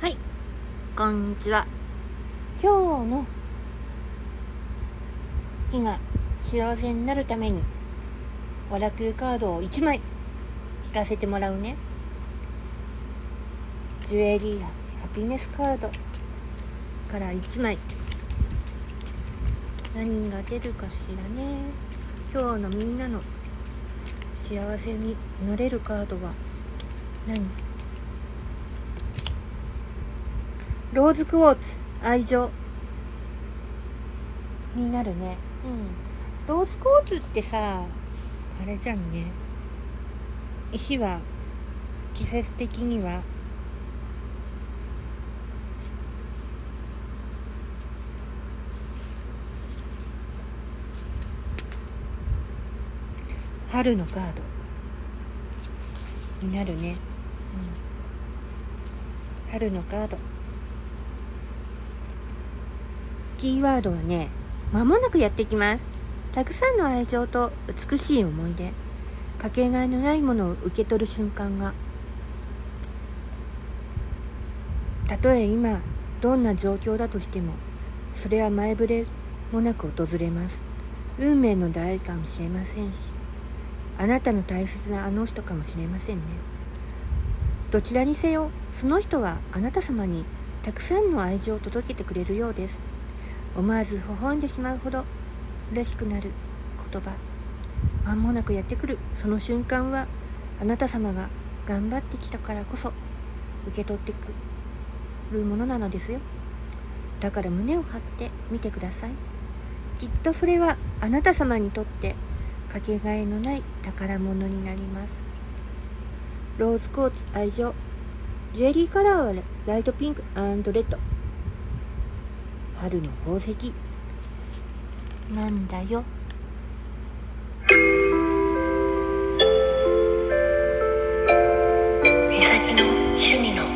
はい、こんにちは。今日の日が幸せになるために、オラクルカードを1枚引かせてもらうね。ジュエリーハピネスカードから1枚。何が出るかしらね。今日のみんなの幸せに乗れるカードは何？ローズクォーツ愛情。になるね。うん。ローズクォーツってさあれじゃんね。石は季節的には。春のカード。になるね、うん、春のカードキーワードはね、間もなくやってきます。たくさんの愛情と美しい思い出、かけがえのないものを受け取る瞬間が、たとえ今、どんな状況だとしても、それは前触れもなく訪れます。運命の出会いかもしれませんし、あなたの大切なあの人かもしれませんね。どちらにせよ、その人はあなた様にたくさんの愛情を届けてくれるようです。思わず微笑んでしまうほど嬉しくなる言葉。間もなくやってくるその瞬間はあなた様が頑張ってきたからこそ受け取ってくるものなのですよ。だから胸を張ってみてください。きっとそれはあなた様にとってかけがえのない宝物になります。ローズコーツ愛情。ジュエリーカラーはライトピンクレッド。春の宝石。なんだよ。美咲の趣味の